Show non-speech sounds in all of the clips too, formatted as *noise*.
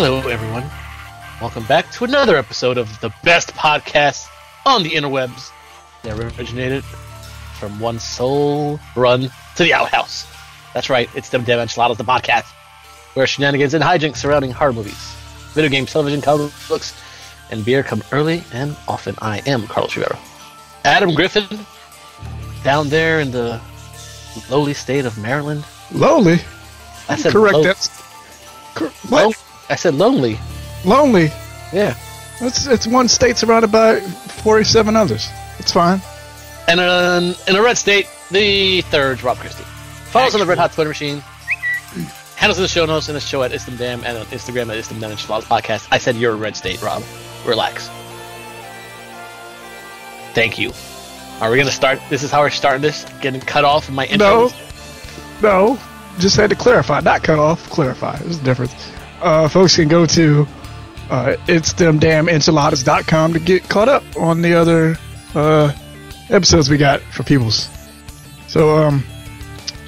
Hello, everyone. Welcome back to another episode of the best podcast on the interwebs. That originated from one soul run to the outhouse. That's right, it's Them Damn Enchiladas, the podcast, where shenanigans and hijinks surrounding horror movies, video games, television, comic books, and beer come early and often. I am Carlos Rivera. Adam Griffin, down there in the lowly state of Maryland. Lowly. I said Correct. That's cor- what? I said lonely. Lonely. Yeah. It's it's one state surrounded by forty-seven others. It's fine. And uh, in a red state, the third Rob Christie. Follow us on the Red Hot Twitter machine. Handles in the show notes and the show at Istam Dam and on Instagram at Istam Dam Enchiladas Podcast. I said you're a red state, Rob. Relax. Thank you. Are we gonna start? This is how we're starting this. Getting cut off in my intro. No. No. Just had to clarify, not cut off. Clarify. There's a difference. Uh, folks can go to uh, it's them damn enchiladas.com to get caught up on the other uh, episodes we got for peoples. So, um,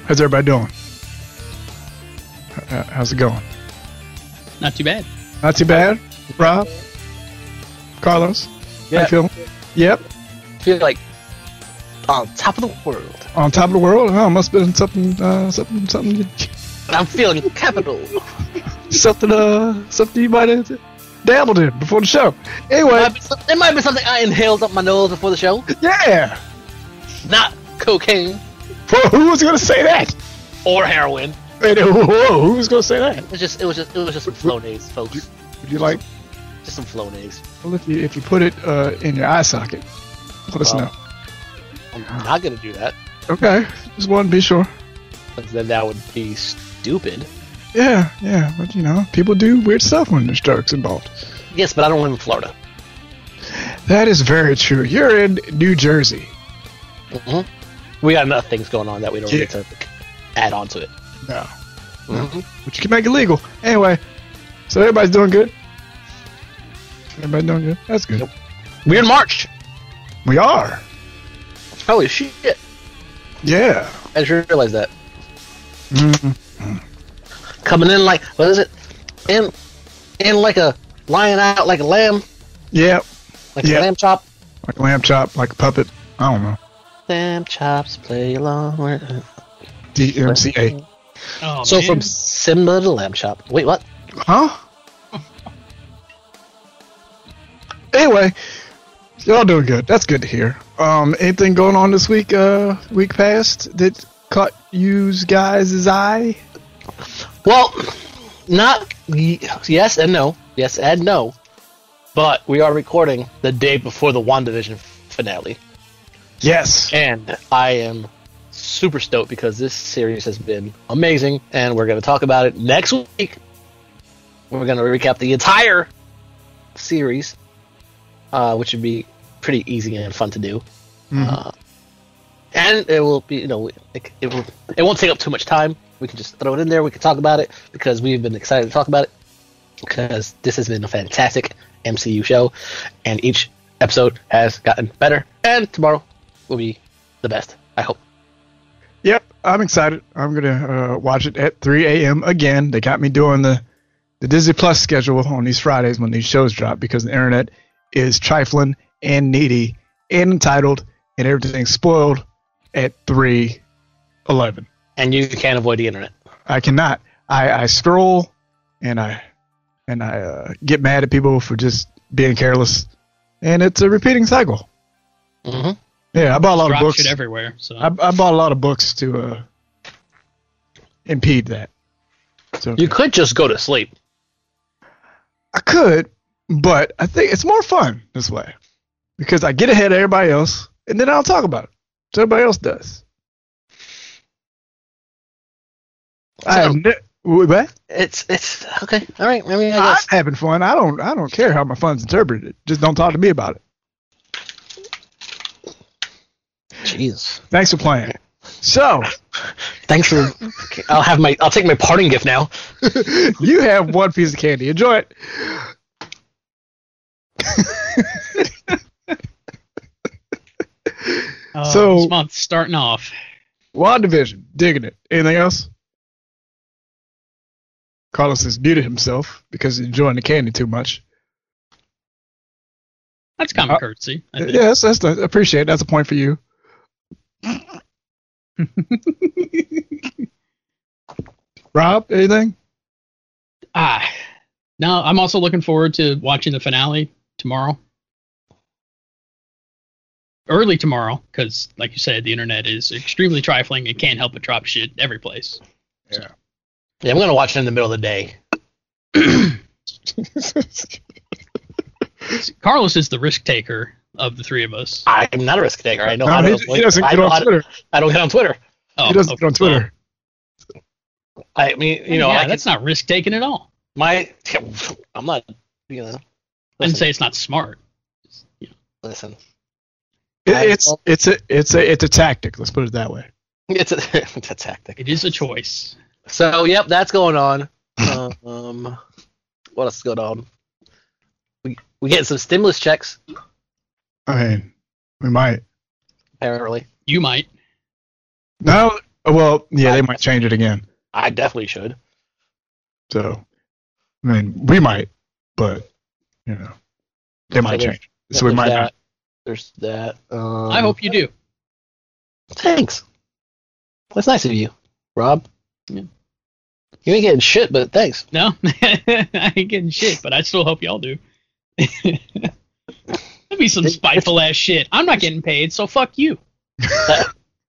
how's everybody doing? How's it going? Not too bad. Not too bad. Rob, Carlos, how Yeah. you feeling? Yep. feel like on top of the world. On top of the world? Oh, must have been something, uh, something, something, I'm feeling capital. *laughs* something, uh, something you might have dabbled in before the show. Anyway, Might some- It might be something I inhaled up my nose before the show. yeah. Not cocaine Well, who was going to say that? or heroin. Wait, whoa, who was going to say that? It was just, it was just, it was just some Flonase, folks. Would you like, Just some Flonase. well, if you, if you put it, uh, in your eye socket, let us know. I'm not gonna do that. Okay. Just want to be sure. Then that would be stupid. Yeah, yeah, but you know, people do weird stuff when there's drugs involved. Yes, but I don't live in Florida. That is very true. You're in New Jersey. hmm We got enough things going on that we don't Yeah. need to add on to it. No. Mhm. But you can make it legal. Anyway, so everybody's doing good? Everybody doing good? That's good. Yep. We're in March. We are. Holy shit! Yeah. I just realized that Mm-hmm. Coming in like what is it? In, in like a lion out like a lamb, Yeah. like Yeah. a lamb chop. Like a lamb chop, like a puppet. I don't know. Lamb chops play along. with- DMCA. Oh, So man. from Simba to lamb chop. Wait, what? Huh? anyway, y'all doing good. That's good to hear. Um, anything going on this week, uh, week past that caught you's guys' eye? Well, not y- yes and no. Yes and no. But we are recording the day before the WandaVision finale. Yes. And I am super stoked because this series has been amazing and we're going to talk about it next week. We're going to recap the entire series, uh, which would be pretty easy and fun to do. Uh, and it will be, you know, it, it, will, it won't take up too much time. We can just throw it in there. We can talk about it because we've been excited to talk about it because this has been a fantastic MCU show, and each episode has gotten better. And tomorrow will be the best. I hope. Yep, I'm excited. I'm gonna uh, watch it at 3 a.m. again. They got me doing the the Disney Plus schedule on these Fridays when these shows drop because the internet is trifling and needy and entitled, and everything's spoiled at 3:11. And you can't avoid the internet. I cannot. I, I scroll and I and I uh, get mad at people for just being careless, and it's a repeating cycle. hmm Yeah, I bought a lot Drop of books. everywhere. So I, I bought a lot of books to uh, impede that. So You could just go to sleep. I could, but I think it's more fun this way because I get ahead of everybody else, and then I'll talk about it. So everybody else does. I have So- ne- wh- what? It's it's okay. All right. I mean, I I'm guess. having fun. I don't. I don't care how my fun's interpreted. Just don't talk to me about it. Jeez. Thanks for playing. So Thanks for. okay, I'll have my. I'll take my parting gift now. *laughs* you have one piece of candy. Enjoy it. Oh, So- this month starting off. WandaVision. Digging it. Anything else? Carlos has muted himself because he's enjoying the candy too much. That's common Uh, courtesy. I think. Yes, that's the, appreciate. it. That's a point for you. *laughs* Rob, anything? Ah, no, I'm also looking forward to watching the finale tomorrow. Early tomorrow, because, like you said, the internet is extremely trifling and can't help but drop shit every place. Yeah, I'm gonna watch it in the middle of the day. *laughs* Carlos is the risk taker of the three of us. I'm not a risk taker. I know No, how to. he, avoid- he doesn't I get know on how to- I don't get on Twitter. Oh, he doesn't okay, get on Twitter. I mean, you know, yeah, I that's not risk taking at all. my. I'm not. You know. I didn't say it's not smart. listen. It- it's it's a it's a it's a tactic. Let's put it that way. It's a, *laughs* it's a tactic. It is a choice. So, yep, that's going on. um, what else is going on? We we getting some stimulus checks I mean, we might. apparently. You might. No, well, yeah, they might change it again. I definitely should. So, I mean, we might, but you know, they might there's- change. So we might that. not. There's that. Um, I hope you do. Thanks. That's nice of you, Rob. Yeah. You ain't getting shit, but thanks. No, *laughs* I ain't getting shit, but I still hope y'all do. *laughs* That'd be some spiteful ass shit. I'm not getting paid, so fuck you.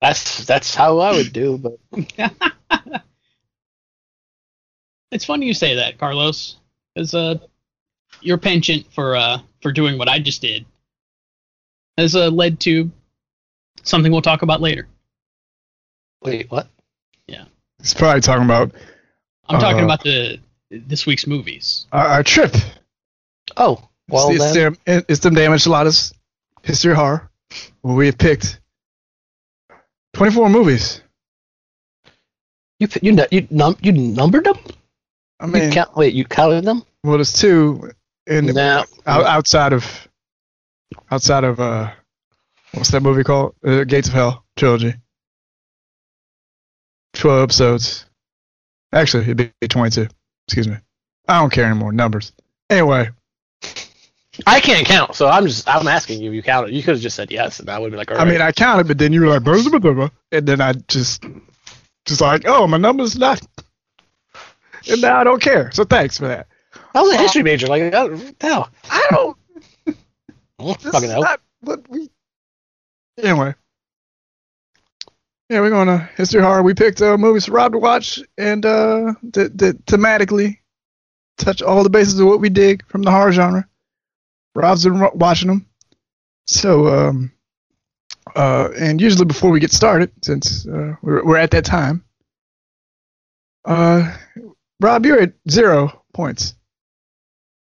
That's that's how I would do, but *laughs* It's funny you say that, Carlos, because uh, your penchant for uh for doing what I just did has uh, led to something we'll talk about later. wait, what? Yeah. He's probably talking about I'm talking Uh, about the this week's movies. our, our trip. Oh, well it's, it's, then, them, it's them damn enchiladas, history of horror. Where we have picked 24 movies. you you you num you numbered them? I mean, you count, wait, you counted them? well, there's two in No. out, outside of outside of uh, what's that movie called? Uh, Gates of Hell trilogy. 12 episodes. Actually, it'd be 22. Excuse me. I don't care anymore. Numbers. Anyway, I can't count, so I'm just I'm asking you. You counted. You could have just said yes, and I would be like, all I mean, I counted, but then you were like, blah, blah, blah, blah, and then I just, just like, oh, my number's not, and now I don't care. So thanks for that. I was a uh, history major. Like, uh, I don't- no, I don't. Oh, This fucking hell. not what we. Anyway. Yeah, we're going to history horror. We picked uh, movies for Rob to watch and uh, to thematically touch all the bases of what we dig from the horror genre. Rob's been watching them. So, um, uh, and usually before we get started, since uh, we're, we're at that time, uh, Rob, you're at zero points.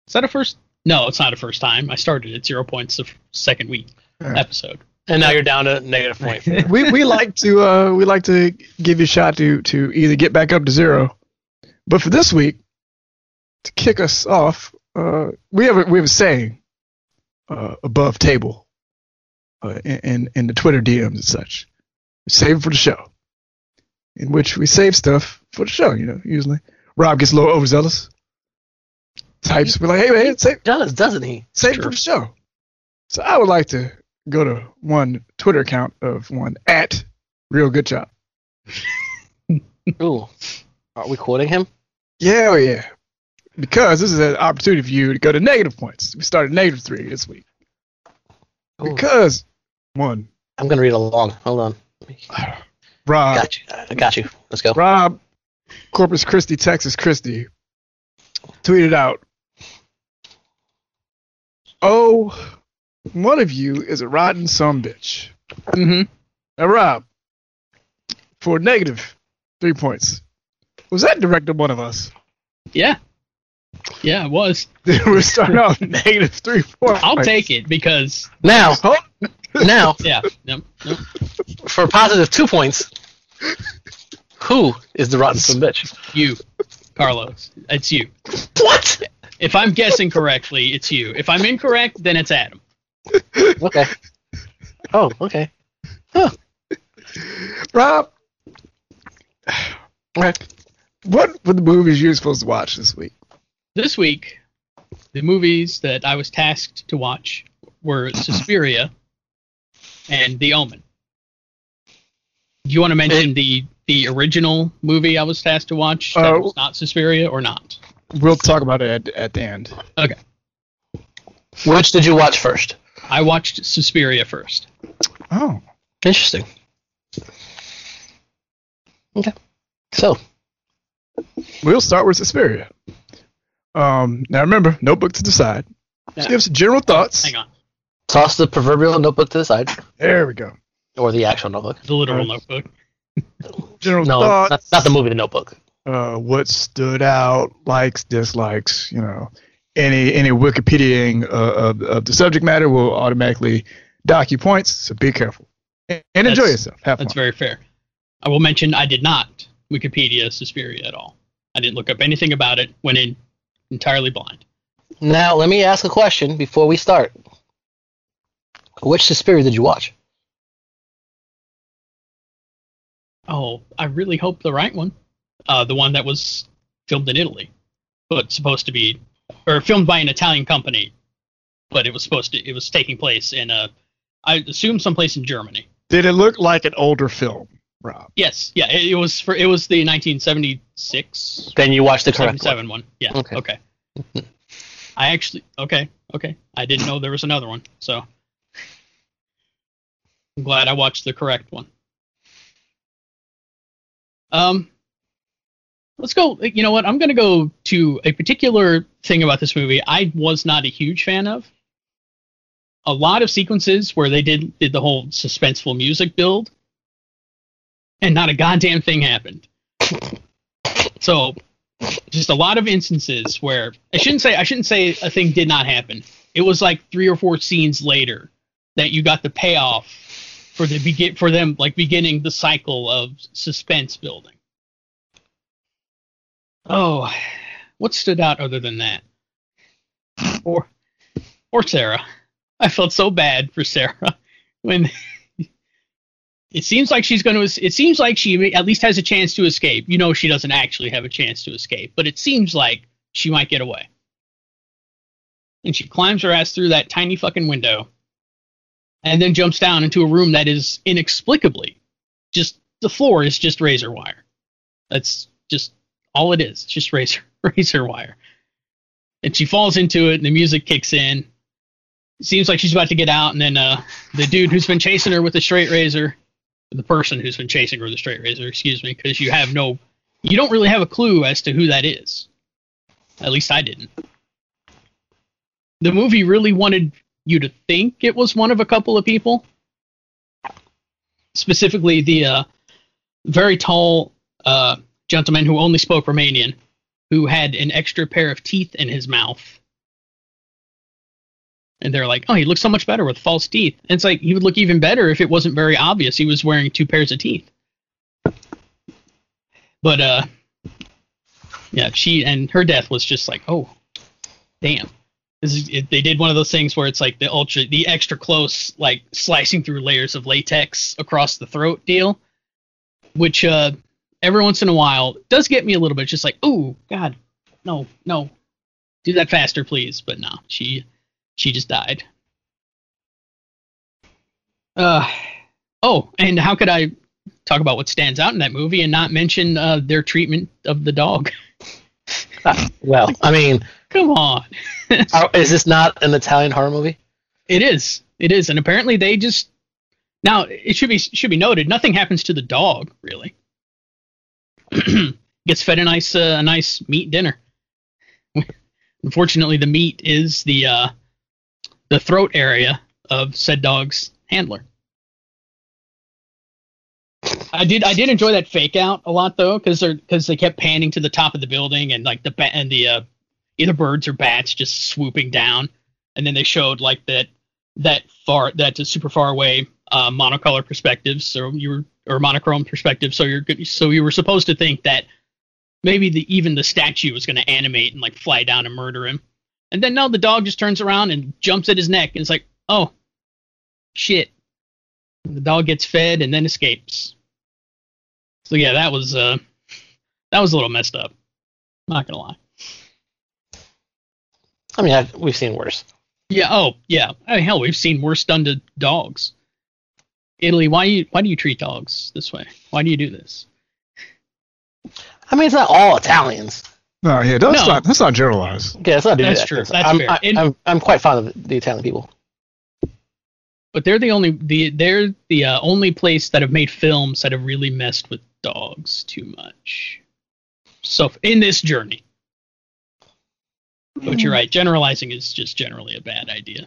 Is that a first? No, it's not a first time. I started at zero points the second week episode. And now you're down to negative point. we we like to uh we like to give you a shot to to either get back up to zero, but for this week, to kick us off, uh, we have a, we have a saying, uh, above table, uh, in in- in the Twitter DMs and such, save it for the show, in which we save stuff for the show. You know, usually Rob gets a little overzealous. Types, we're like, hey man, save does doesn't he? save Sure. for the show. So I would like to go to one Twitter account of one at Real Good Job. Ooh, are we quoting him? Yeah, oh yeah. Because this is an opportunity for you to go to negative points. We started negative three this week. Ooh, Because one, I'm gonna read along. Hold on. Rob Got you. I got you. Let's go. Rob Corpus Christi, Texas Christie, tweeted out, "Oh, one of you is a rotten some bitch." hmm Now, Rob, for negative three points, was that directed one of us? Yeah. Yeah, it was. *laughs* We're starting off negative three points. I'll take it because Now, *laughs* Oh, now, yeah, no, no. for positive two points, who is the rotten son bitch? You, Carlos. It's you. What? If I'm guessing correctly, it's you. If I'm incorrect, then it's Adam. Okay. Oh, okay. Rob, Okay. what were the movies you were supposed to watch this week? This week, the movies that I was tasked to watch were *clears throat* Suspiria and The Omen. Do you want to mention the the original movie I was tasked to watch that Uh, was not Suspiria or not? We'll talk about it at, at the end. Okay. Which did you watch first? I watched Suspiria first. Oh, Interesting. Okay. So, we'll start with Suspiria. Um, now remember, notebook to decide. Just Yeah. give us general thoughts. Hang on. toss the proverbial notebook to the side, There we go. or the actual notebook. The literal Alright. notebook. *laughs* General No, thoughts. not, not the movie, the notebook. uh, what stood out, likes, dislikes, you know, any any Wikipediaing uh, of, of the subject matter will automatically dock you points. So be careful and, and enjoy yourself. Have fun. That's very fair. I will mention I did not Wikipedia Suspiria at all. I didn't look up anything about it. Went in entirely blind. Now, let me ask a question before we start. Which Suspiria did you watch? Oh, I really hope the right one. Uh, the one that was filmed in Italy, but supposed to be, or filmed by an Italian company, but it was supposed to. It was taking place in a, I assume someplace in Germany. Did it look like an older film, Rob? Yes, yeah, it, it was for. It was the 1976 Then you watched the correct one. one. Yeah. Okay. Okay. I actually okay, okay. I didn't know there was another one, so I'm glad I watched the correct one. Um let's go you know what? I'm going to go to a particular thing about this movie I was not a huge fan of. A lot of sequences where they did did the whole suspenseful music build and not a goddamn thing happened. So just a lot of instances where I shouldn't say I shouldn't say a thing did not happen. It was like three or four scenes later that you got the payoff for the begin for them like beginning the cycle of suspense building. Oh, what stood out other than that? Or or Sarah. I felt so bad for Sarah *laughs* when *laughs* it seems like she's going to it seems like she at least has a chance to escape you know she doesn't actually have a chance to escape but it seems like she might get away and she climbs her ass through that tiny fucking window and then jumps down into a room that is inexplicably just the floor is just razor wire that's just all it is just razor *laughs* razor wire and she falls into it and the music kicks in seems like she's about to get out and then uh the dude who's been chasing her with the straight razor the person who's been chasing her with the straight razor, excuse me, because you have no, you don't really have a clue as to who that is. At least I didn't. The movie really wanted you to think it was one of a couple of people. Specifically, the uh, very tall uh, gentleman who only spoke Romanian, who had an extra pair of teeth in his mouth. And they're like, oh, he looks so much better with false teeth. And it's like, he would look even better if it wasn't very obvious he was wearing two pairs of teeth. But, uh, yeah, she, and her death was just like, oh, damn. Is, it, they did one of those things where it's like the ultra, the extra close, like slicing through layers of latex across the throat deal, which, uh, every once in a while does get me a little bit just like, oh, God, no, no, do that faster, please. But no, she, she just died. Uh, oh, and how could I talk about what stands out in that movie and not mention uh, their treatment of the dog? *laughs* Well, I mean, Come on, *laughs* is this not an Italian horror movie? it is, it is, and apparently they just now it should be should be noted nothing happens to the dog really. *clears throat* gets fed a nice uh, a nice meat dinner. *laughs* Unfortunately, the meat is the uh, the throat area of said dog's handler. I did I did enjoy that fake out a lot though because they because they kept panning to the top of the building and like the ba- and the uh, either birds or bats just swooping down and then they showed like that that far that super far away uh, monocolor perspectives so you were or monochrome perspective so you're good so you were supposed to think that maybe the even the statue was going to animate and like fly down and murder him and then no the dog just turns around and jumps at his neck and it's like oh shit the dog gets fed and then escapes so yeah that was uh that was a little messed up not gonna lie I mean, I, we've seen worse. Yeah. Oh, yeah. I mean, hell, we've seen worse done to dogs. Italy, why you why do you treat dogs this way? Why do you do this? I mean, it's not all Italians. No, yeah, that's No. not that's not generalized. Okay, let's not do That's that, true. 'cause That's I'm, fair. I, And- I'm, I'm quite fond of the Italian people. But they're the only the they're the uh, only place that have made films that have really messed with dogs too much. So in this journey, but you're right. Generalizing is just generally a bad idea.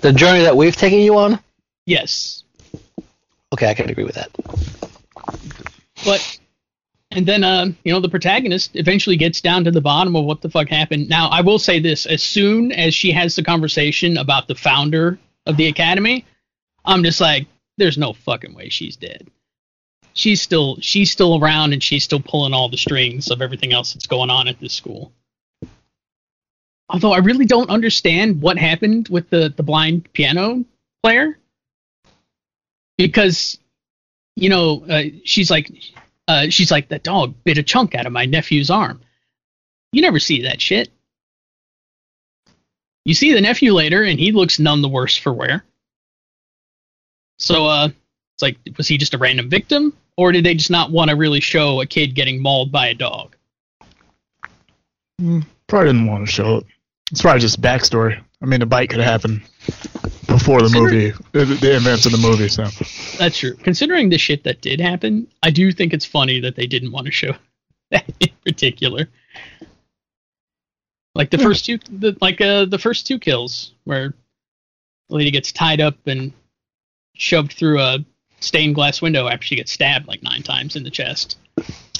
The journey that we've taken you on, Yes, okay, I can agree with that. but and then uh, you know the protagonist eventually gets down to the bottom of what the fuck happened. Now I will say this: as soon as she has the conversation about the founder of the academy, I'm just like, there's no fucking way she's dead. She's still she's still around and she's still pulling all the strings of everything else that's going on at this school. Although I really don't understand what happened with the the blind piano player, because you know uh, she's like uh, she's like that dog bit a chunk out of my nephew's arm. You never see that shit. You see the nephew later, and he looks none the worse for wear. So, uh, it's like, was he just a random victim, or did they just not want to really show a kid getting mauled by a dog? Probably didn't want to show it. It's probably just backstory. I mean, the bite could happen before the movie, the, the events of the movie. So That's true. Considering the shit that did happen, I do think it's funny that they didn't want to show *laughs* that in particular. Like the first two, the, like uh, the first two kills, where the lady gets tied up and shoved through a stained glass window after she gets stabbed like nine times in the chest.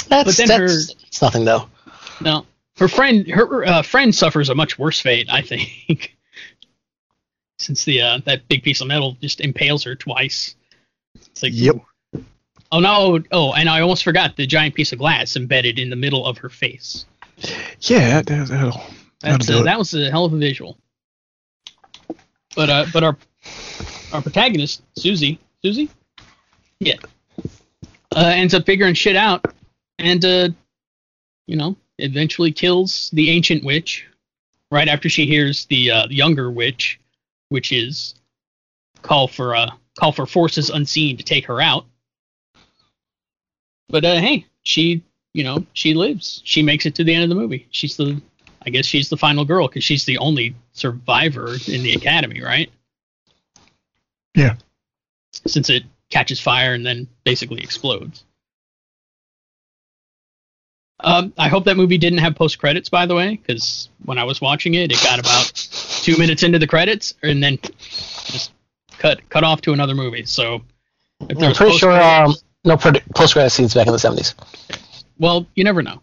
That's, But then that's it's nothing though. No, her friend, her uh, friend suffers a much worse fate, I think, since the uh, that big piece of metal just impales her twice. It's like, Yep. Oh no! Oh, and I almost forgot the giant piece of glass embedded in the middle of her face. yeah, that, that, that'll, that'll That's uh, that was a hell of a visual. But uh, but our our protagonist Susie, Susie, yeah, uh, ends up figuring shit out, and uh, you know, eventually kills the ancient witch right after she hears the uh, younger witch, which is call for uh call for forces unseen to take her out. But uh, hey, she you know she lives. She makes it to the end of the movie. She's the I guess she's the final girl because she's the only survivor in the academy, right? Yeah. Since it catches fire and then basically explodes. Um, I hope that movie didn't have post credits, by the way, because when I was watching it, it got about two minutes into the credits and then just cut cut off to another movie. So if I'm there's pretty sure um, no post credit scenes back in the seventies. well, you never know.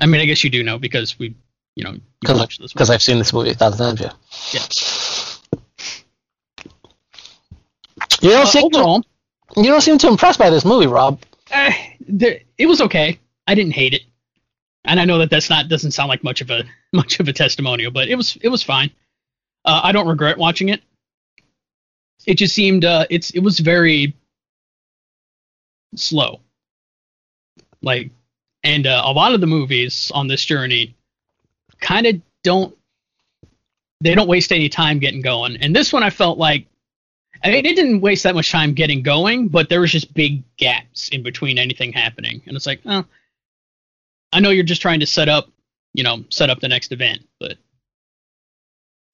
I mean, I guess you do know because we, you know, Because watched this. because I've seen this movie a thousand times. Yeah. Yeah. You don't Uh, seem to, you don't seem too impressed by this movie, Rob. eh, there, it was okay. I didn't hate it, and I know that that's not doesn't sound like much of a *laughs* much of a testimonial, but it was it was fine. Uh, I don't regret watching it. It just seemed uh, it's it was very slow, like, and uh, a lot of the movies on this journey kind of don't they don't waste any time getting going, and this one I felt like I mean, it didn't waste that much time getting going, but there was just big gaps in between anything happening, and it's like, oh, I know you're just trying to set up, you know, set up the next event, but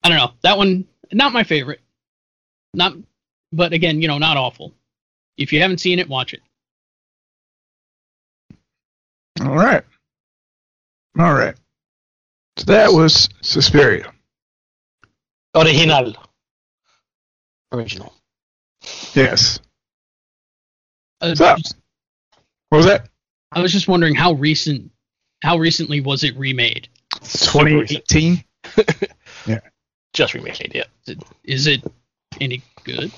I don't know. That one, not my favorite. Not, but again, you know, not awful. If you haven't seen it, watch it. All right. All right. So that was Suspiria. Original. Original. Yes. Uh, So- What was that? I was just wondering how recent, how recently was it remade? 2018. *laughs* yeah. Just remade, yeah. Is it any good?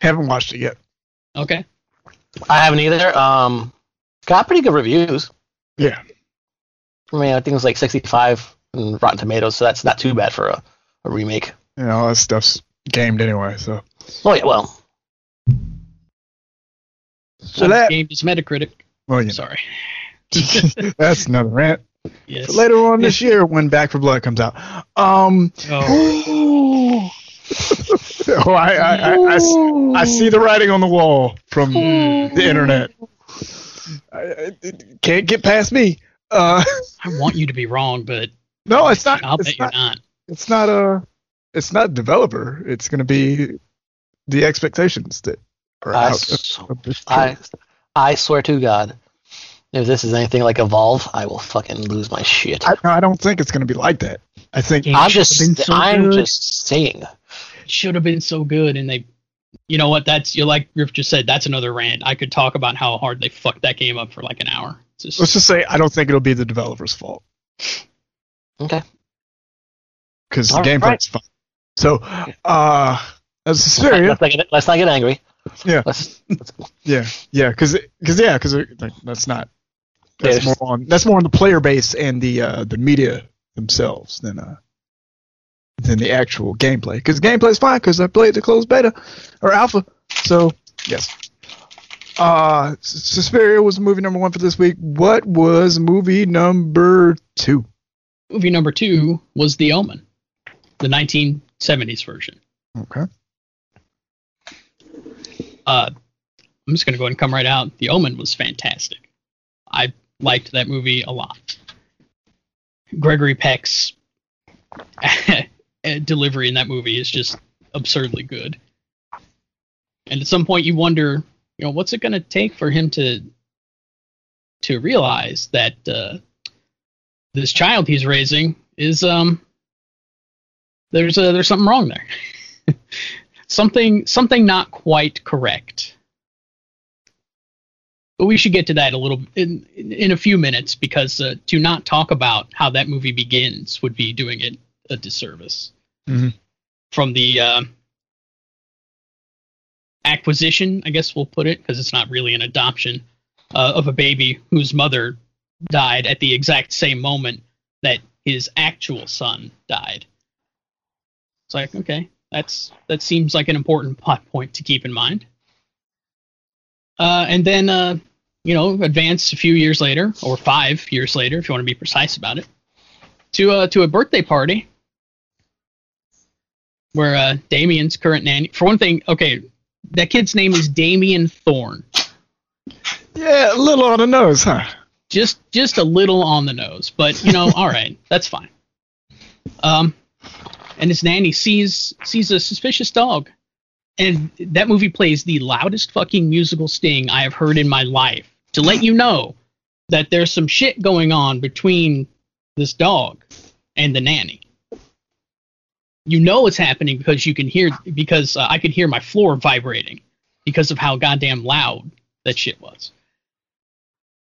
Haven't watched it yet. Okay. I haven't either. Um, got pretty good reviews. Yeah. I mean, I think it was like 65 in Rotten Tomatoes, so that's not too bad for a, a remake. You know, all that stuff's gamed anyway. So, Oh yeah, well, so that. game is Metacritic. Well, you know, Sorry. *laughs* that's another rant. Yes. So later on this year, when Back 4 Blood comes out. Um. Oh. *gasps* oh, I, I, I, I s- I see the writing on the wall from the internet. I, I, it can't get past me. Uh, *laughs* I want you to be wrong, but no, it's not. I'll bet It's you're not. not. It's not a. It's not developer. It's going to be the expectations that are I, out s- of this. I, I swear to God, if this is anything like Evolve, I will fucking lose my shit. I, no, I don't think it's going to be like that. I think I'm just, been so I'm good. just saying. Should have been so good, and they, you know what? That's you like Griff just said. That's another rant. I could talk about how hard they fucked that game up for like an hour. Just, let's just say I don't think it'll be the developer's fault Okay. because the All gameplay right. is fun. So, uh, as Let's Suspiria, not, get, let's not get angry. Yeah. Let's, Yeah, yeah, because because yeah, because that's not that's more on that's more on the player base and the uh, the media themselves than uh than the actual gameplay. Because gameplay is fine because I played the closed beta or alpha. So yes. Uh, Suspiria was movie number one for this week. What was movie number two? movie number two was The Omen, the 1970s version. Okay. Uh, I'm just gonna go ahead and come right out. The Omen was fantastic. I liked that movie a lot. Gregory Peck's *laughs* delivery in that movie is just absurdly good. And at some point, you wonder, you know, what's it going to take for him to to realize that uh, this child he's raising is um there's a, there's something wrong there, *laughs* something something not quite correct. But we should get to that a little in in a few minutes because uh, to not talk about how that movie begins would be doing it a disservice. Mhm. From the uh, acquisition, I guess we'll put it, because it's not really an adoption uh, of a baby whose mother died at the exact same moment that his actual son died. It's like, okay, that's that seems like an important plot point to keep in mind. Uh, and then, uh, you know, advance a few years later, or five years later, if you want to be precise about it, to uh, to a birthday party where uh, Damien's current nanny. For one thing, okay, that kid's name is Damien Thorne. Yeah, a little on the nose, huh? Just just a little on the nose, but you know, *laughs* all right, that's fine. Um, and his nanny sees sees a suspicious dog, and that movie plays the loudest fucking musical sting I have heard in my life to let you know that there's some shit going on between this dog and the nanny. You know it's happening because you can hear because uh, I could hear my floor vibrating because of how goddamn loud that shit was.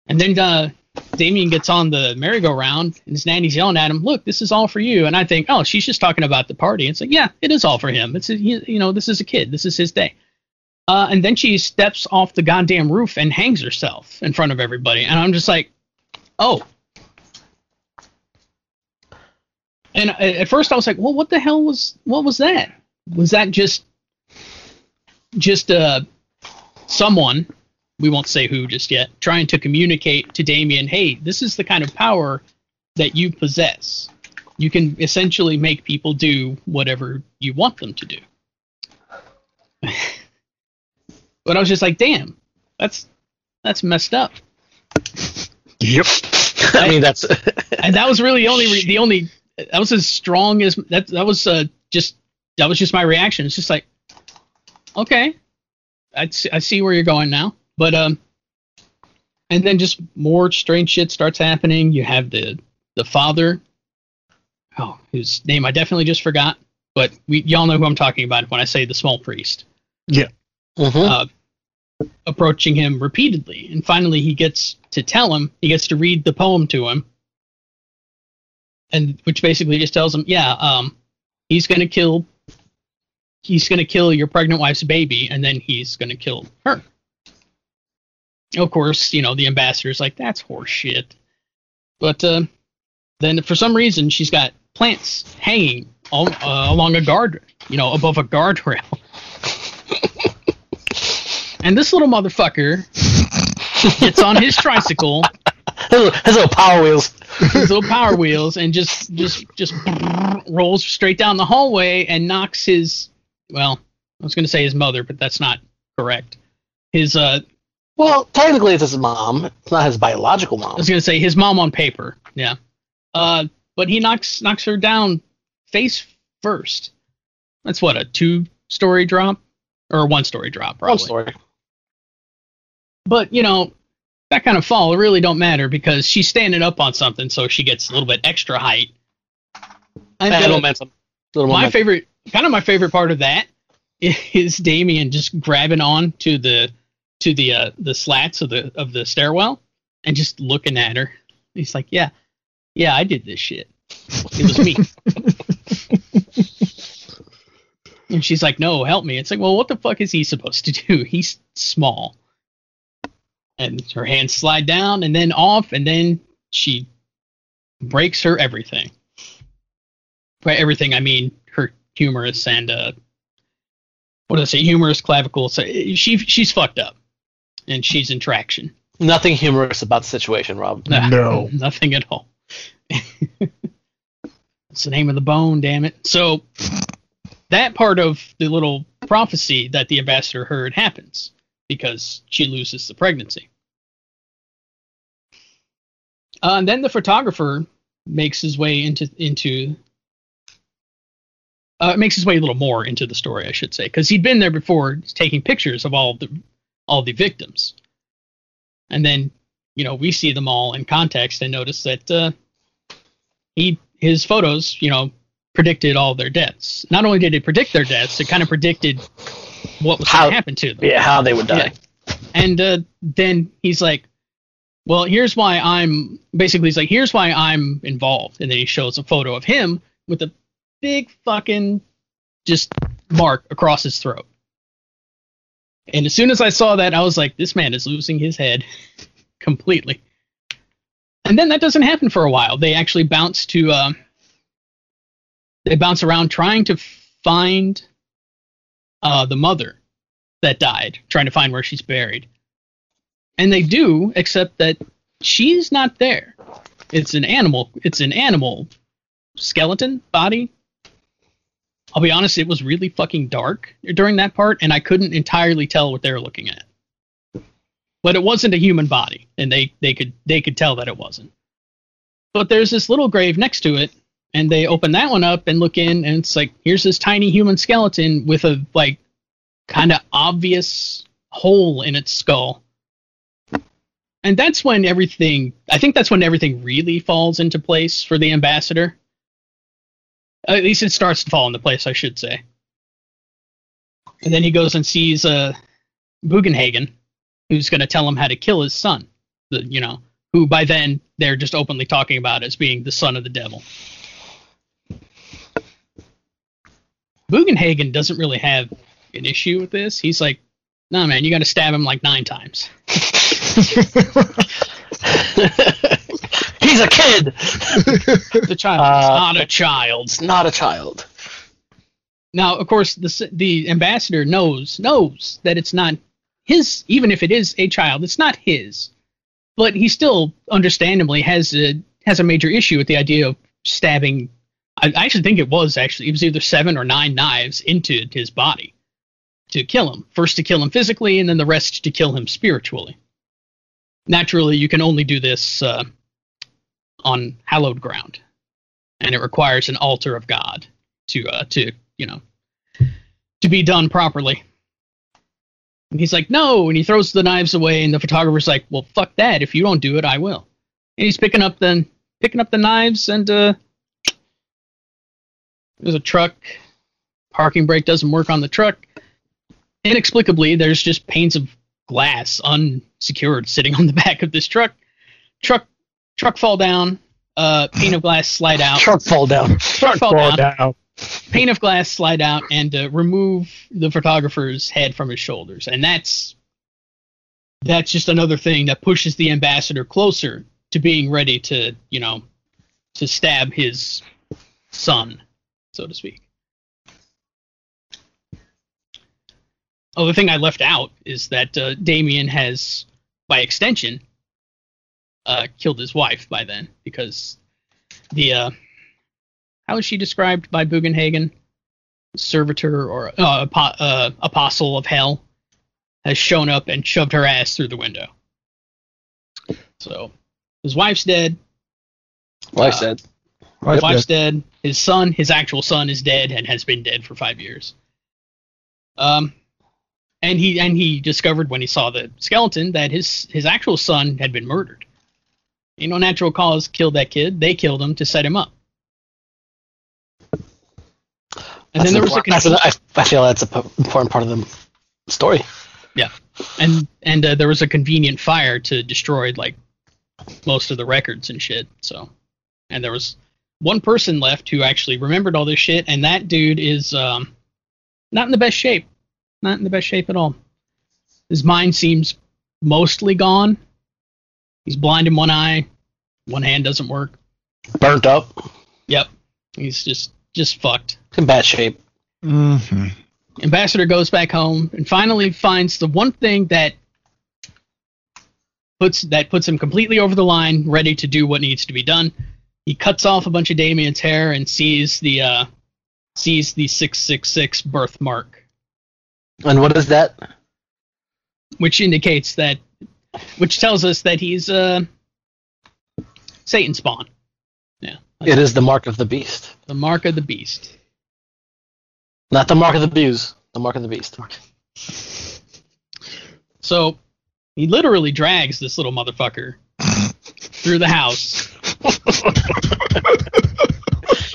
And then uh, Damien gets on the merry-go-round, and his nanny's yelling at him, "Look, this is all for you." And I think, oh, she's just talking about the party. It's like, yeah, it is all for him. It's you know, this is a kid. This is his day. Uh, and then she steps off the goddamn roof and hangs herself in front of everybody. And I'm just like, oh. And at first I was like, well, what the hell was what was that? Was that just just uh someone we won't say who just yet, trying to communicate to Damien, hey, this is the kind of power that you possess. You can essentially make people do whatever you want them to do. *laughs* but I was just like, damn, that's that's messed up. Yep. *laughs* I mean, that's *laughs* And that was really the only re- the only that was as strong as that that was uh, just that was just my reaction. It's just like, okay, I see, I see where you're going now. But um, and then just more strange shit starts happening. You have the the father, oh, whose name I definitely just forgot, but we y'all know who I'm talking about when I say the small priest. Mm-hmm. uh, approaching him repeatedly, and finally he gets to tell him. He gets to read the poem to him, and which basically just tells him, yeah, um, he's gonna kill. He's gonna kill your pregnant wife's baby, and then he's gonna kill her. Of course, you know the ambassador's like that's horseshit, but uh, then for some reason she's got plants hanging all, uh, along a guard, you know, above a guardrail. *laughs* And this little motherfucker gets on his tricycle, His, little- his little power wheels. his little power wheels, and just just just rolls straight down the hallway and knocks his well, I was going to say his mother, but that's not correct. His uh, Well, technically, it's his mom. It's not his biological mom. I was going to say his mom on paper, yeah. Uh, but he knocks knocks her down face first. That's what a two story drop or a one story drop, probably. One story. But you know, that kind of fall really don't matter because she's standing up on something, so she gets a little bit extra height. Uh, momentum. Little my momentum. favorite, kind of my favorite part of that *laughs* is Damien just grabbing on to the to the uh, the slats of the of the stairwell and just looking at her. He's like, "Yeah, yeah, I did this shit. It was me." *laughs* and she's like, "No, help me." It's like, "Well, what the fuck is he supposed to do? *laughs* He's small." And her hands slide down and then off, and then she breaks her everything. By everything, I mean her humerus and uh, what did I say? Humerus clavicle. So she she's fucked up, and she's in traction. Nothing humorous about the situation, Rob. Nah, No. *laughs* nothing at all. *laughs* it's the name of the bone, damn it. So that part of the little prophecy that the ambassador heard happens because she loses the pregnancy. Uh, and then the photographer makes his way into into uh, makes his way a little more into the story, I should say, because he'd been there before, taking pictures of all the all the victims, and then you know we see them all in context and notice that uh, he his photos, you know, predicted all their deaths. Not only did it predict their deaths, it kind of predicted what was going to happen to them. Yeah, how they would die. And uh, then he's like, "Well, here's why I'm." Basically, he's like, "Here's why I'm involved." And then he shows a photo of him with a big fucking just mark across his throat. And as soon as I saw that, I was like, "This man is losing his head *laughs* completely." And then that doesn't happen for a while. They actually bounce to. Uh, they bounce around trying to find uh, the mother that died, trying to find where she's buried. And they do, except that she's not there. It's an animal. It's an animal skeleton body. I'll be honest, it was really fucking dark during that part, and I couldn't entirely tell what they were looking at. But it wasn't a human body, and they, they could they could tell that it wasn't. But there's this little grave next to it, and they open that one up and look in, and it's like here's this tiny human skeleton with a like kind of obvious hole in its skull. And that's when everything, I think that's when everything really falls into place for the ambassador. At least it starts to fall into place, I should say. And then he goes and sees uh, Bugenhagen, who's going to tell him how to kill his son. The, you know, who by then they're just openly talking about as being the son of the devil. Bugenhagen doesn't really have an issue with this. He's like, nah, man, you got to stab him like nine times. *laughs* *laughs* *laughs* He's a kid. *laughs* The child Uh, is not a child. It's not a child. Now, of course, the the ambassador knows knows that it's not his. Even if it is a child, it's not his. But he still, understandably, has a has a major issue with the idea of stabbing. I, I actually think it was actually it was either seven or nine knives into his body to kill him. First to kill him physically, and then the rest to kill him spiritually. Naturally, you can only do this uh, on hallowed ground, and it requires an altar of God to uh, to you know to be done properly. And he's like, no. And he throws the knives away. And the photographer's like, well, fuck that. If you don't do it, I will. And he's picking up the picking up the knives. And uh, there's a truck. Parking brake doesn't work on the truck. Inexplicably, there's just panes of glass unsecured sitting on the *laughs* back of this truck. Truck truck fall down. Uh, pane of glass slide out. Truck fall down. Truck fall down pane of glass slide out and uh, remove the photographer's head from his shoulders and that's that's just another thing that pushes the ambassador closer to being ready to you know to stab his son so to speak oh the thing i left out is that uh, damien has by extension uh, killed his wife by then because the uh, how is she described by Bugenhagen? Servitor or uh, apo- uh, apostle of hell has shown up and shoved her ass through the window. So his wife's dead. Wife Uh, said. His wife's dead. His son, his actual son, is dead and has been dead for five years. Um, and he and he discovered when he saw the skeleton that his his actual son had been murdered. You know, natural cause killed that kid. They killed him to set him up. And That's then there was a that's- I, I feel that's an important part of the story. Yeah, and and uh, there was a convenient fire to destroy like most of the records and shit. So, and there was one person left who actually remembered all this shit, and that dude is um, not in the best shape. Not in the best shape at all. His mind seems mostly gone. He's blind in one eye. One hand doesn't work. Burnt up. Yep. He's just just fucked. In bad shape. hmm Ambassador goes back home and finally finds the one thing that puts that puts him completely over the line, ready to do what needs to be done. He cuts off a bunch of Damien's hair and sees the uh, sees the six six six birthmark, And what is that? which indicates that, which tells us that he's uh, Satan spawn. Yeah, It is the mark of the beast. the mark of the beast. Not the mark of the buse. The mark of the beast. *laughs* So he literally drags this little motherfucker through the house. *laughs*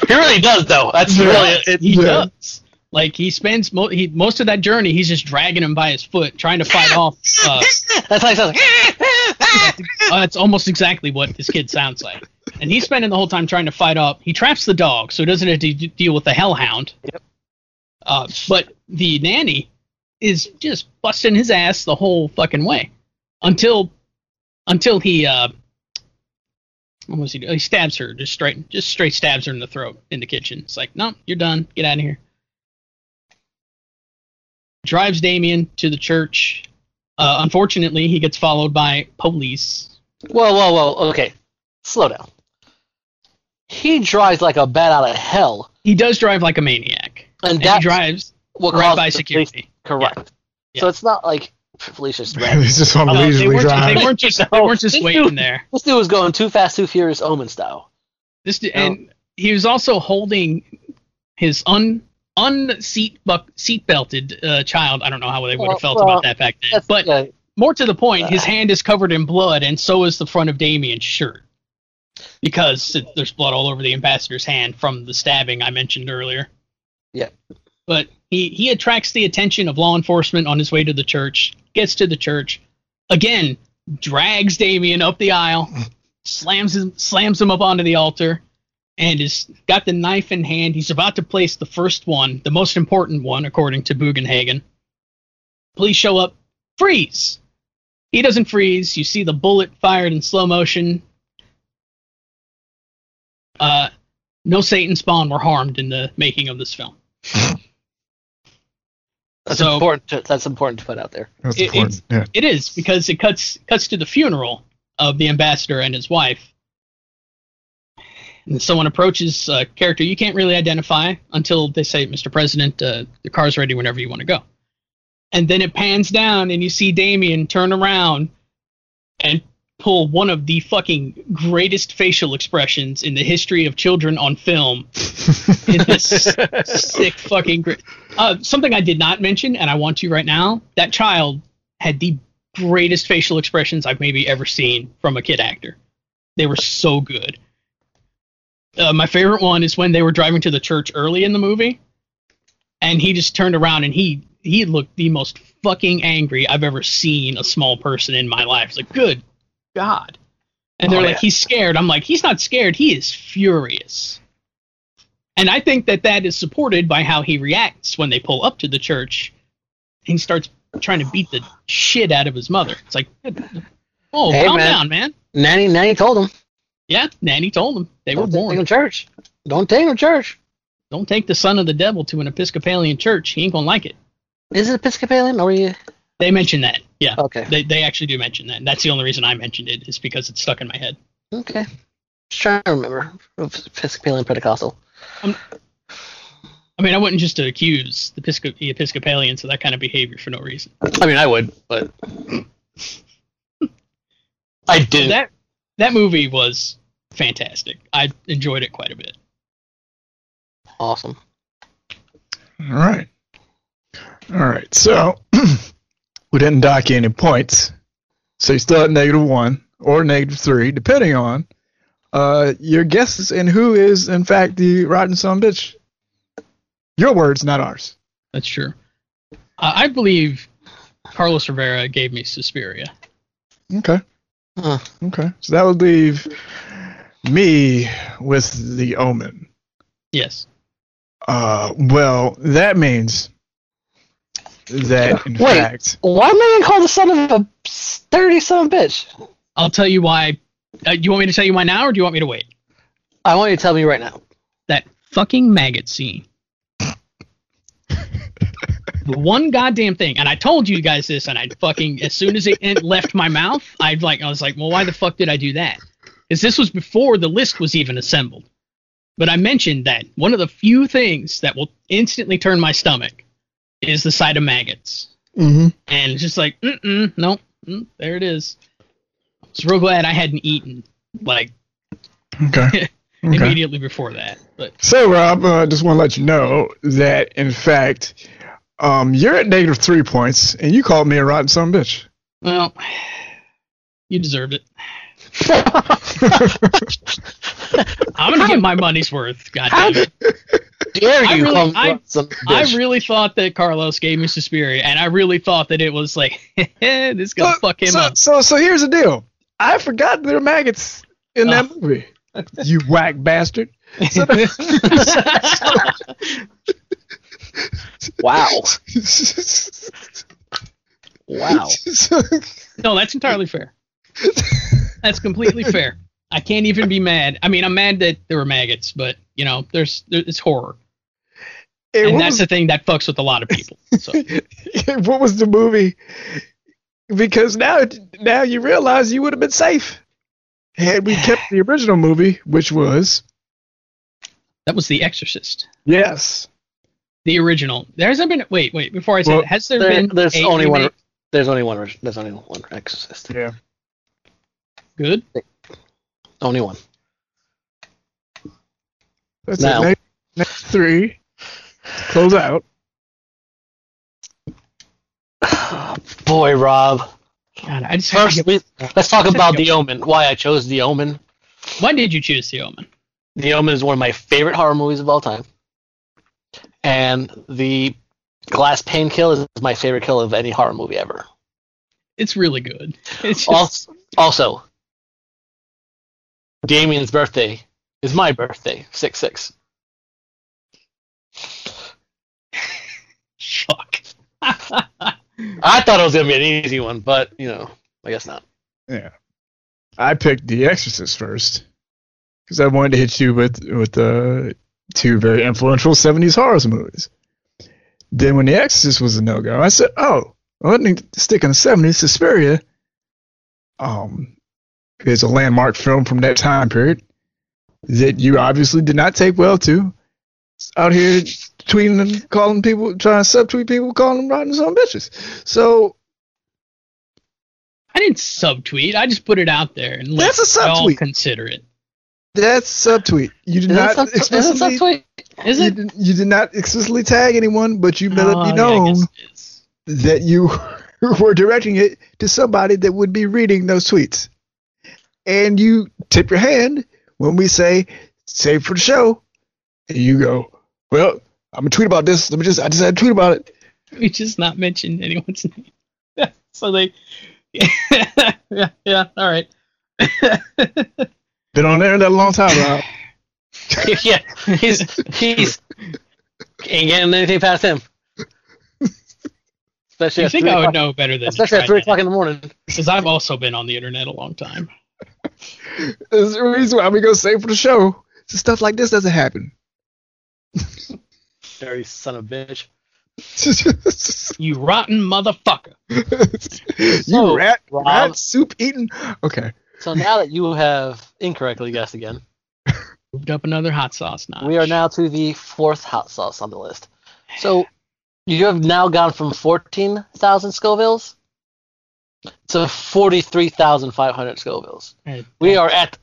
He really does, though. That's Yeah. really it. he Yeah. does. Like he spends mo- he, most of that journey, he's just dragging him by his foot, trying to fight off. Uh, That's how he sounds. uh, *laughs* that's almost exactly what this kid sounds like. And he's spending the whole time trying to fight off. He traps the dog, so he doesn't have to d- deal with the hellhound. Yep. Uh, but the nanny is just busting his ass the whole fucking way until until he uh, what was he? do? He stabs her, just straight, just straight stabs her in the throat in the kitchen. It's like, no, you're done. Get out of here. Drives Damien to the church. Uh, unfortunately, he gets followed by police. Whoa, whoa, whoa. Okay. Slow down. He drives like a bat out of hell. He does drive like a maniac, And and he drives what right by security. police- Correct. Yeah. So it's not like Felicia's ran. He's just on Uh, leisurely they, weren't, drive. they weren't just they weren't just this waiting dude- there. This dude was going too fast, too furious, Omen style. This d- and he was also holding his un unseat buck seat belted uh, child. I don't know how they would have felt well, about that back then. But uh, more to the point, his Uh. hand is covered in blood, and so is the front of Damien's shirt. Because it, there's blood all over the ambassador's hand from the stabbing I mentioned earlier. Yeah. But he, he attracts the attention of law enforcement on his way to the church, gets to the church, again, drags Damien up the aisle, *laughs* slams him, slams him up onto the altar, and is got the knife in hand. He's about to place the first one, the most important one, according to Bugenhagen. Police show up, freeze. He doesn't freeze. You see the bullet fired in slow motion. Uh, no Satan spawn were harmed in the making of this film. *laughs* that's so- important. To, that's important to put out there. That's it- important. Yeah. It is because it cuts cuts to the funeral of the ambassador and his wife. And someone approaches a character you can't really identify until they say, "Mr. President, uh, the car's ready whenever you want to go." And then it pans down, and you see Damien turn around and pull one of the fucking greatest facial expressions in the history of children on film *laughs* in this sick fucking gr- uh, something I did not mention, and I want to right now. That child had the greatest facial expressions I've maybe ever seen from a kid actor. They were so good. Uh, my favorite one is when they were driving to the church early in the movie, and he just turned around and he he looked the most fucking angry I've ever seen a small person in my life. It's like, good God. And they're Oh, like, yeah. he's scared. I'm like, he's not scared. He is furious. And I think that that is supported by how he reacts when they pull up to the church. He starts trying to beat the shit out of his mother. It's like, oh, Hey, calm man. down, man. Nanny, Nanny told him. Yeah, Nanny told them they were Don't take him born. to church. Don't take him to church. Don't take the son of the devil to an Episcopalian church. He ain't gonna like it. Is it Episcopalian or are you? They mention that. Yeah, Okay. they they actually do mention that. That's the only reason I mentioned it is because it's stuck in my head. Okay. Just trying to remember. Episcopalian Pentecostal. Um, I mean, I wouldn't just accuse the, Episcop- the Episcopalians of that kind of behavior for no reason. I mean, I would, but I did. That that movie was fantastic. I enjoyed it quite a bit. awesome. All right. All right. So *clears throat* we didn't dock any points. So you're still at negative one or negative three, depending on uh, your guesses and who is, in fact, the rotten son of bitch. Your words, not ours. That's true. Uh, I believe Carlos Rivera gave me Suspiria. Okay. Huh. Okay. So that would leave me with the omen. Yes. Uh, well, that means that, in Wait. fact, Why am I gonna call the son of a sturdy son bitch? I'll tell you why. Uh, do you want me to tell you why now, or do you want me to wait? I want you to tell me right now. That fucking maggot scene. The one goddamn thing, and I told you guys this, and I fucking as soon as it left my mouth, I like I was like, well, why the fuck did I do that? Because this was before the list was even assembled. But I mentioned that one of the few things that will instantly turn my stomach is the sight of maggots. mm-hmm. And it's just like, mm-mm, nope, mm, there it is. I was real glad I hadn't eaten like okay. *laughs* okay. immediately before that. But So, Rob, I uh, just want to let you know that, in fact, um, you're at negative three points, and you called me a rotten son of a bitch. well, you deserved it. *laughs* I'm gonna get my money's worth. God damn it. dare I you really- call me I- son of a I bitch? really thought that Carlos gave me Suspiria, and I really thought that it was like, *laughs* this is gonna so, fuck him so, up. So, so here's the deal. I forgot there are maggots in that movie. You whack bastard. *laughs* So wow. Wow. *laughs* no, that's entirely fair. That's completely fair. I can't even be mad. I mean, I'm mad that there were maggots, but you know, there's there, it's horror, Hey, and what, that's was, the thing that fucks with a lot of people. So *laughs* what was the movie? Because now, now you realize you would have been safe had we kept the *sighs* original movie, which was that was The Exorcist, yes. The original. There hasn't been. Wait, wait. Before I say, Well, has there, There- been? there's a only one. There's only one. There's only one Exorcist. Yeah. Good. Only one. That's Now- it. Next, next three. Close out. *sighs* Boy, Rob. God, I just First, get- we, *laughs* let's talk about The Omen. Why I chose The Omen. Why did you choose The Omen? The Omen is one of my favorite horror movies of all time. And the glass pane kill is my favorite kill of any horror movie ever. It's really good. It's just, Also, also Damien's birthday is my birthday, 6 6. *laughs* fuck. *laughs* I thought it was going to be an easy one, but, you know, I guess not. Yeah. I picked The Exorcist first because I wanted to hit you with with uh, two very influential '70s horror movies. Then when The Exorcist was a no go, I said, "Oh, well, let me stick in the '70s." Suspiria, um, is a landmark film from that time period that you obviously did not take well to. Out here tweeting and calling people, trying to subtweet people, calling them rotten son of bitches. So I didn't subtweet. I just put it out there and let That's a y'all consider it. That's subtweet. You did Is not it sub- is it explicitly subtweet? Is you it? did, you did not explicitly tag anyone, but you let Oh, it be known that you *laughs* we're directing it to somebody that would be reading those tweets. And you tip your hand when we say save for the show. And you go, Well, I'm gonna tweet about this. Let me just I just had to tweet about it. *laughs* We just not mention anyone's name. *laughs* so they. yeah, yeah, all right. Been on there that long time, Rob. *laughs* yeah, he's he's ain't getting anything past him. Especially you think I would o'clock- know better than Especially at three o'clock in the morning. Because I've also been on the internet a long time. There's a reason why we go save for the show. So stuff like this doesn't happen. Dirty son of a bitch. *laughs* You rotten motherfucker. you So, rat, Rob- rat soup eating. Okay. So now that you have incorrectly guessed again, Moved up another hot sauce notch. we are now to the fourth hot sauce on the list. So you have now gone from 14,000 Scovilles to 43,500 Scovilles. Hey, We are at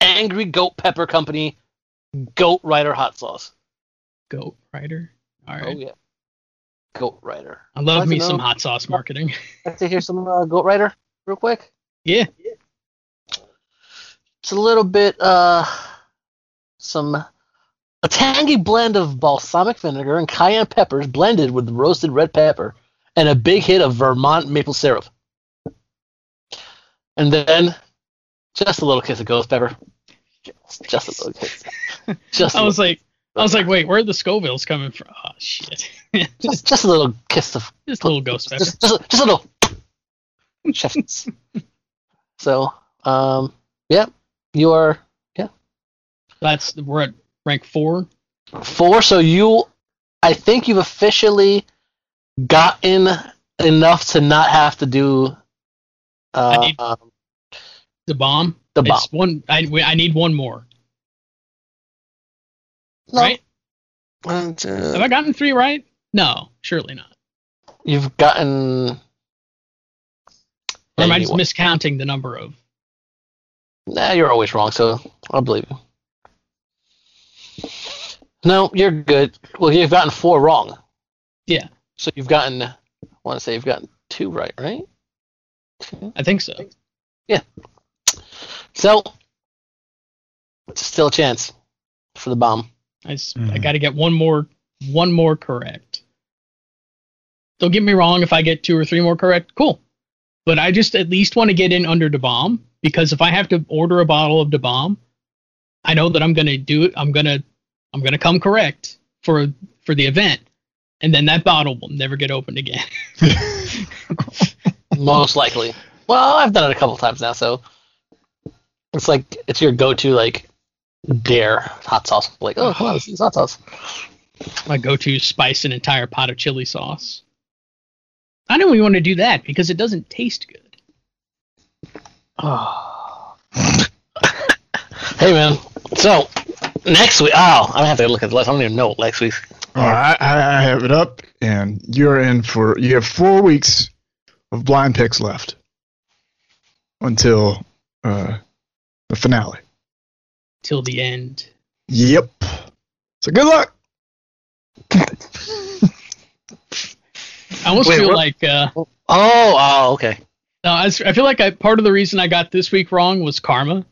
Angry Goat Pepper Company Goat Rider Hot Sauce. Goat Rider. All Oh, yeah. Goat Rider. I love me some know- hot sauce marketing. Like to hear some uh, Goat Rider real quick? yeah. It's a little bit, uh, some, a tangy blend of balsamic vinegar and cayenne peppers blended with roasted red pepper and a big hit of Vermont maple syrup. And then just a little kiss of ghost pepper. Just, a little kiss. *laughs* Just, I was like, I was like, wait, where are the Scovilles coming from? Oh shit. just, *laughs* just, just a little kiss of *laughs* just a little ghost pepper. just, just, just a little chef's. so, um, yeah, you are yeah. That's we're at rank four. four. So you, I think you've officially gotten enough to not have to do uh, I need- um, The bomb. the bomb. It's one. I I need one more. No. Right? And, Have I gotten three right? No, surely not. you've gotten. Or am I Yeah, just miscounting the number of? Nah, you're always wrong, so I'll believe you. No, you're good. Well, you've gotten four wrong. Yeah. So you've gotten, I want to say you've gotten two right, right? I think so. Yeah. So, it's still a chance for the bomb. I, s- I Mhm. got to get one more one more correct. Don't get me wrong. If I get two or three more correct, cool. But I just at least want to get in under the bomb because if I have to order a bottle of the bomb, I know that I'm gonna do it. I'm gonna I'm gonna come correct for for the event, and then that bottle will never get opened again. *laughs* Most likely. Well, I've done it a couple times now, so it's like it's your go-to like dare hot sauce. Like, oh, wow, this is hot sauce. My go-to spice an entire pot of chili sauce. I don't even want to do that because it doesn't taste good. Oh. *sighs* hey man. So next week. Oh, I'm gonna have to look at the list. I don't even know what next week. All right, I, I have it up, and you're in for you have four weeks of blind picks left until uh, the finale. Till the end. Yep. So good luck. I almost Wait, feel what? like uh, Oh, oh, okay. No, I, s- I feel like I, part of the reason I got this week wrong was karma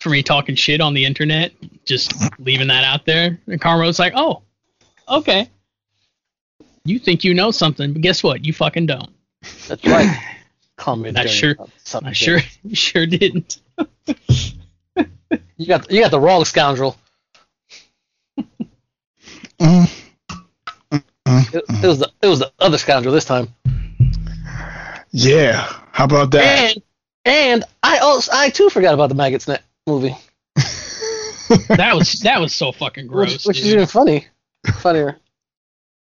for me talking shit on the internet, just leaving that out there. And karma was like, "Oh, okay, you think you know something, but guess what? You fucking don't." That's right. Call me. Not sure- son of I a sure, bitch. *laughs* sure didn't. You got you got the wrong scoundrel. Mm. It, it was the it was the other scoundrel this time. Yeah. How about that? And and I also I too forgot about the Maggots Net movie, *laughs* That was that was so fucking gross. which, which is dude. even funny, funnier.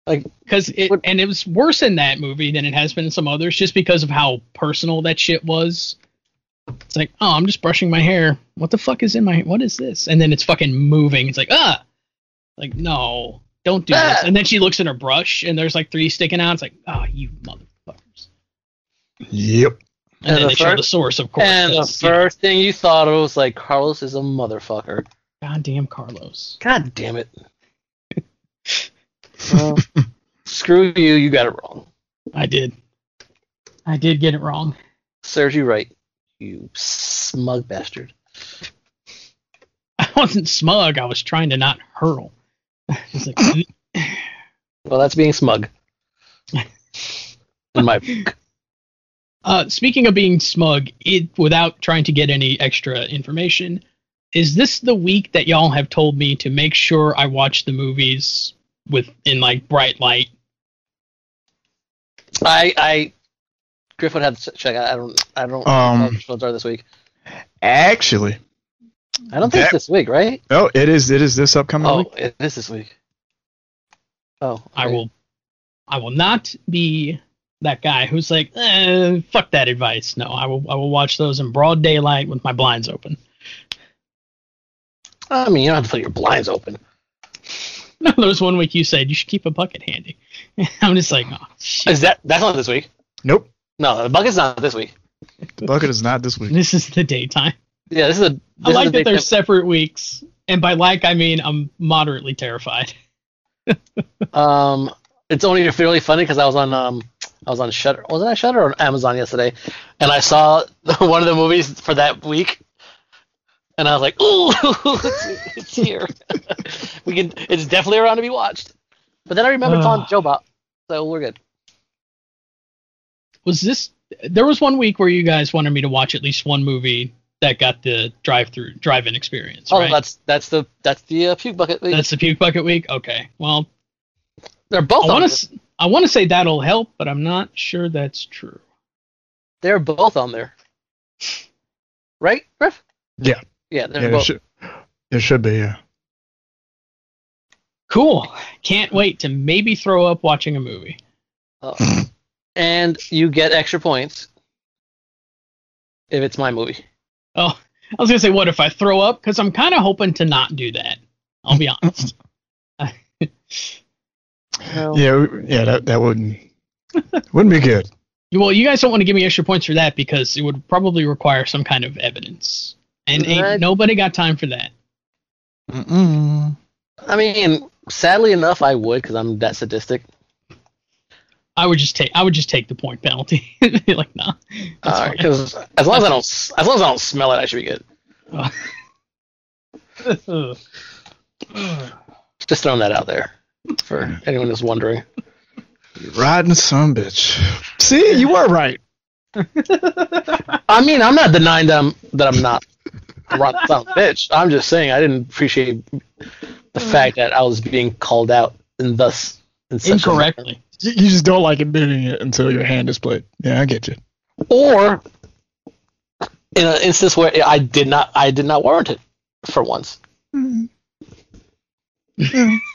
Like because it What- and it was worse in that movie than it has been in some others just because of how personal that shit was it's like oh i'm just brushing my hair what the fuck is in my what is this and then it's fucking moving it's like ah like no don't do this Ah. and then she looks in her brush and there's like three sticking out it's like oh you motherfuckers Yep. And, And then the they show the source of course and the that's, you first thing you thought of was like Carlos is a motherfucker. goddamn carlos God damn it. *laughs* Well, screw you, you got it wrong. i did I did get it wrong. Serves you right. You smug bastard. *laughs* I wasn't smug. I was trying to not hurl. It's like, Well, that's being smug. *laughs* In my book. Uh, speaking of being smug, it without trying to get any extra information, is this the week that y'all have told me to make sure I watch the movies with in like bright light? I, I, Griffin had to check. I don't, I don't. Um, know what episodes are this week. Actually, I don't think that- it's this week, right? oh, it is. It is this upcoming Oh, week. it is this week. Oh, I will, I will not be that guy who's like, eh, fuck that advice. No, I will, I will watch those in broad daylight with my blinds open. I mean, you don't have to put your blinds open. *laughs* No, there was one week you said you should keep a bucket handy. *laughs* I'm just like, oh, shit. Is that that's not this week? Nope. No, the bucket's not this week. The bucket is not this week. this is the daytime. Yeah, this is a. This I like a that they're separate weeks, and by like I mean I'm moderately terrified. *laughs* Um, it's only fairly funny because I was on um, I was on Shudder. Was it on Shudder or Amazon yesterday? And I saw *laughs* one of the movies for that week, and I was like, "Ooh, *laughs* it's, it's here. *laughs* we can. It's definitely around to be watched." But then I remembered it's on Ugh. Joe so we're good. Was this? There was one week where you guys wanted me to watch at least one movie that got the drive-through, drive-in experience. Oh, right? that's that's the that's the uh, puke bucket. week. That's the puke bucket week. Okay, well, They're both I want to. I want to say that'll help, but I'm not sure that's true. They're both on there. Right, Griff? Yeah. Yeah, they're Yeah, there both. should, there should be. Yeah. Cool. Can't wait to maybe throw up watching a movie. Oh. and you get extra points if it's my movie. Oh, I was gonna say, what if I throw up? Because I'm kind of hoping to not do that. I'll be honest. *laughs* Well, Yeah. Yeah. That that wouldn't wouldn't be good. Well, you guys don't want to give me extra points for that because it would probably require some kind of evidence, and ain't Right. nobody got time for that. Mm-mm. I mean, sadly enough, I would because I'm that sadistic. I would just take. I would just take the point penalty. *laughs* like, nah. That's fine. Because as long as I don't, as long as I don't smell it, I should be good. *laughs* Just throwing that out there for anyone who's wondering. You're riding some bitch. See, you were right. I mean, I'm not denying that I'm that I'm not a rotten son bitch. I'm just saying I didn't appreciate the fact that I was being called out and thus in such. Incorrectly. You, you just don't like admitting it until your hand is played. Yeah, I get you. or in an instance where I did not I did not warrant it for once. It, mm-hmm. *laughs*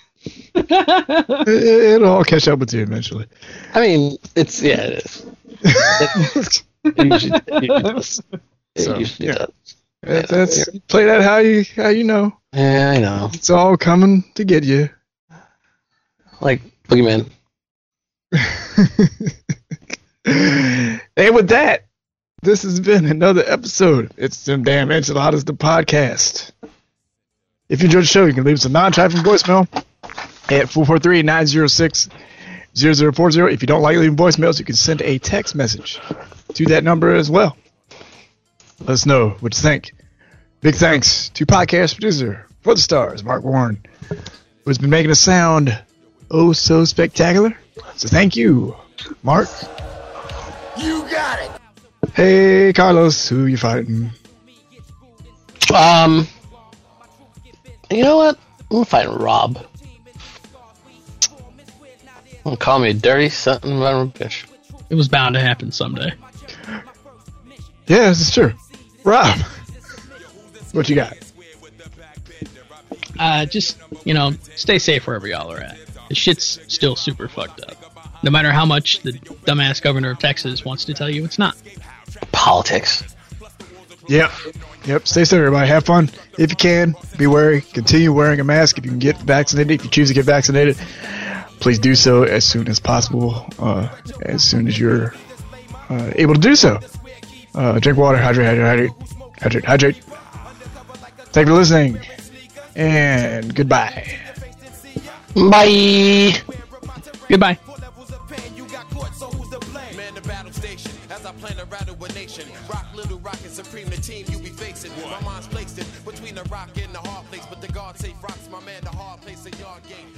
it, will all catch up with you eventually. I mean, it's yeah, it is. *laughs* It usually, it usually does. So, usually yeah. does. That- that's play that how you how you know. Yeah, I know. It's all coming to get you. Like Boogeyman. *laughs* and with that, this has been another episode. It's them damn enchiladas, the podcast. If you enjoyed the show, you can leave us a non-trifling voicemail at 443-906-0040. If you don't like leaving voicemails, you can send a text message to that number as well. Let us know what you think. Big thanks to podcast producer for the stars, Mark Warren, who's been making a sound oh so spectacular. So thank you, Mark. You got it. Hey, Carlos, who you fighting? Um, you know what? I'm gonna fight Rob. Don't call me a dirty something about bitch. It was bound to happen someday. Yeah, this is true. Rob, what you got? Uh, just you know, stay safe wherever y'all are at. The shit's still super fucked up. No matter how much the dumbass governor of Texas wants to tell you it's not. Politics. Yep. Yep. Stay safe, everybody. Have fun. If you can, be wary. Continue wearing a mask if you can get vaccinated. If you choose to get vaccinated, please do so as soon as possible. Uh, as soon as you're uh, able to do so. Uh, drink water. Hydrate. Hydrate. Hydrate. Hydrate. Hydrate. Thank you for listening. And goodbye. Bye. Goodbye. Man, the battle station. I plan to rattle a nation. Rock Little Rock and Supreme, the team you be facing. My mind's placed in between the rock and the hard place. But the guard safe rocks my man, the hard place, a yard game.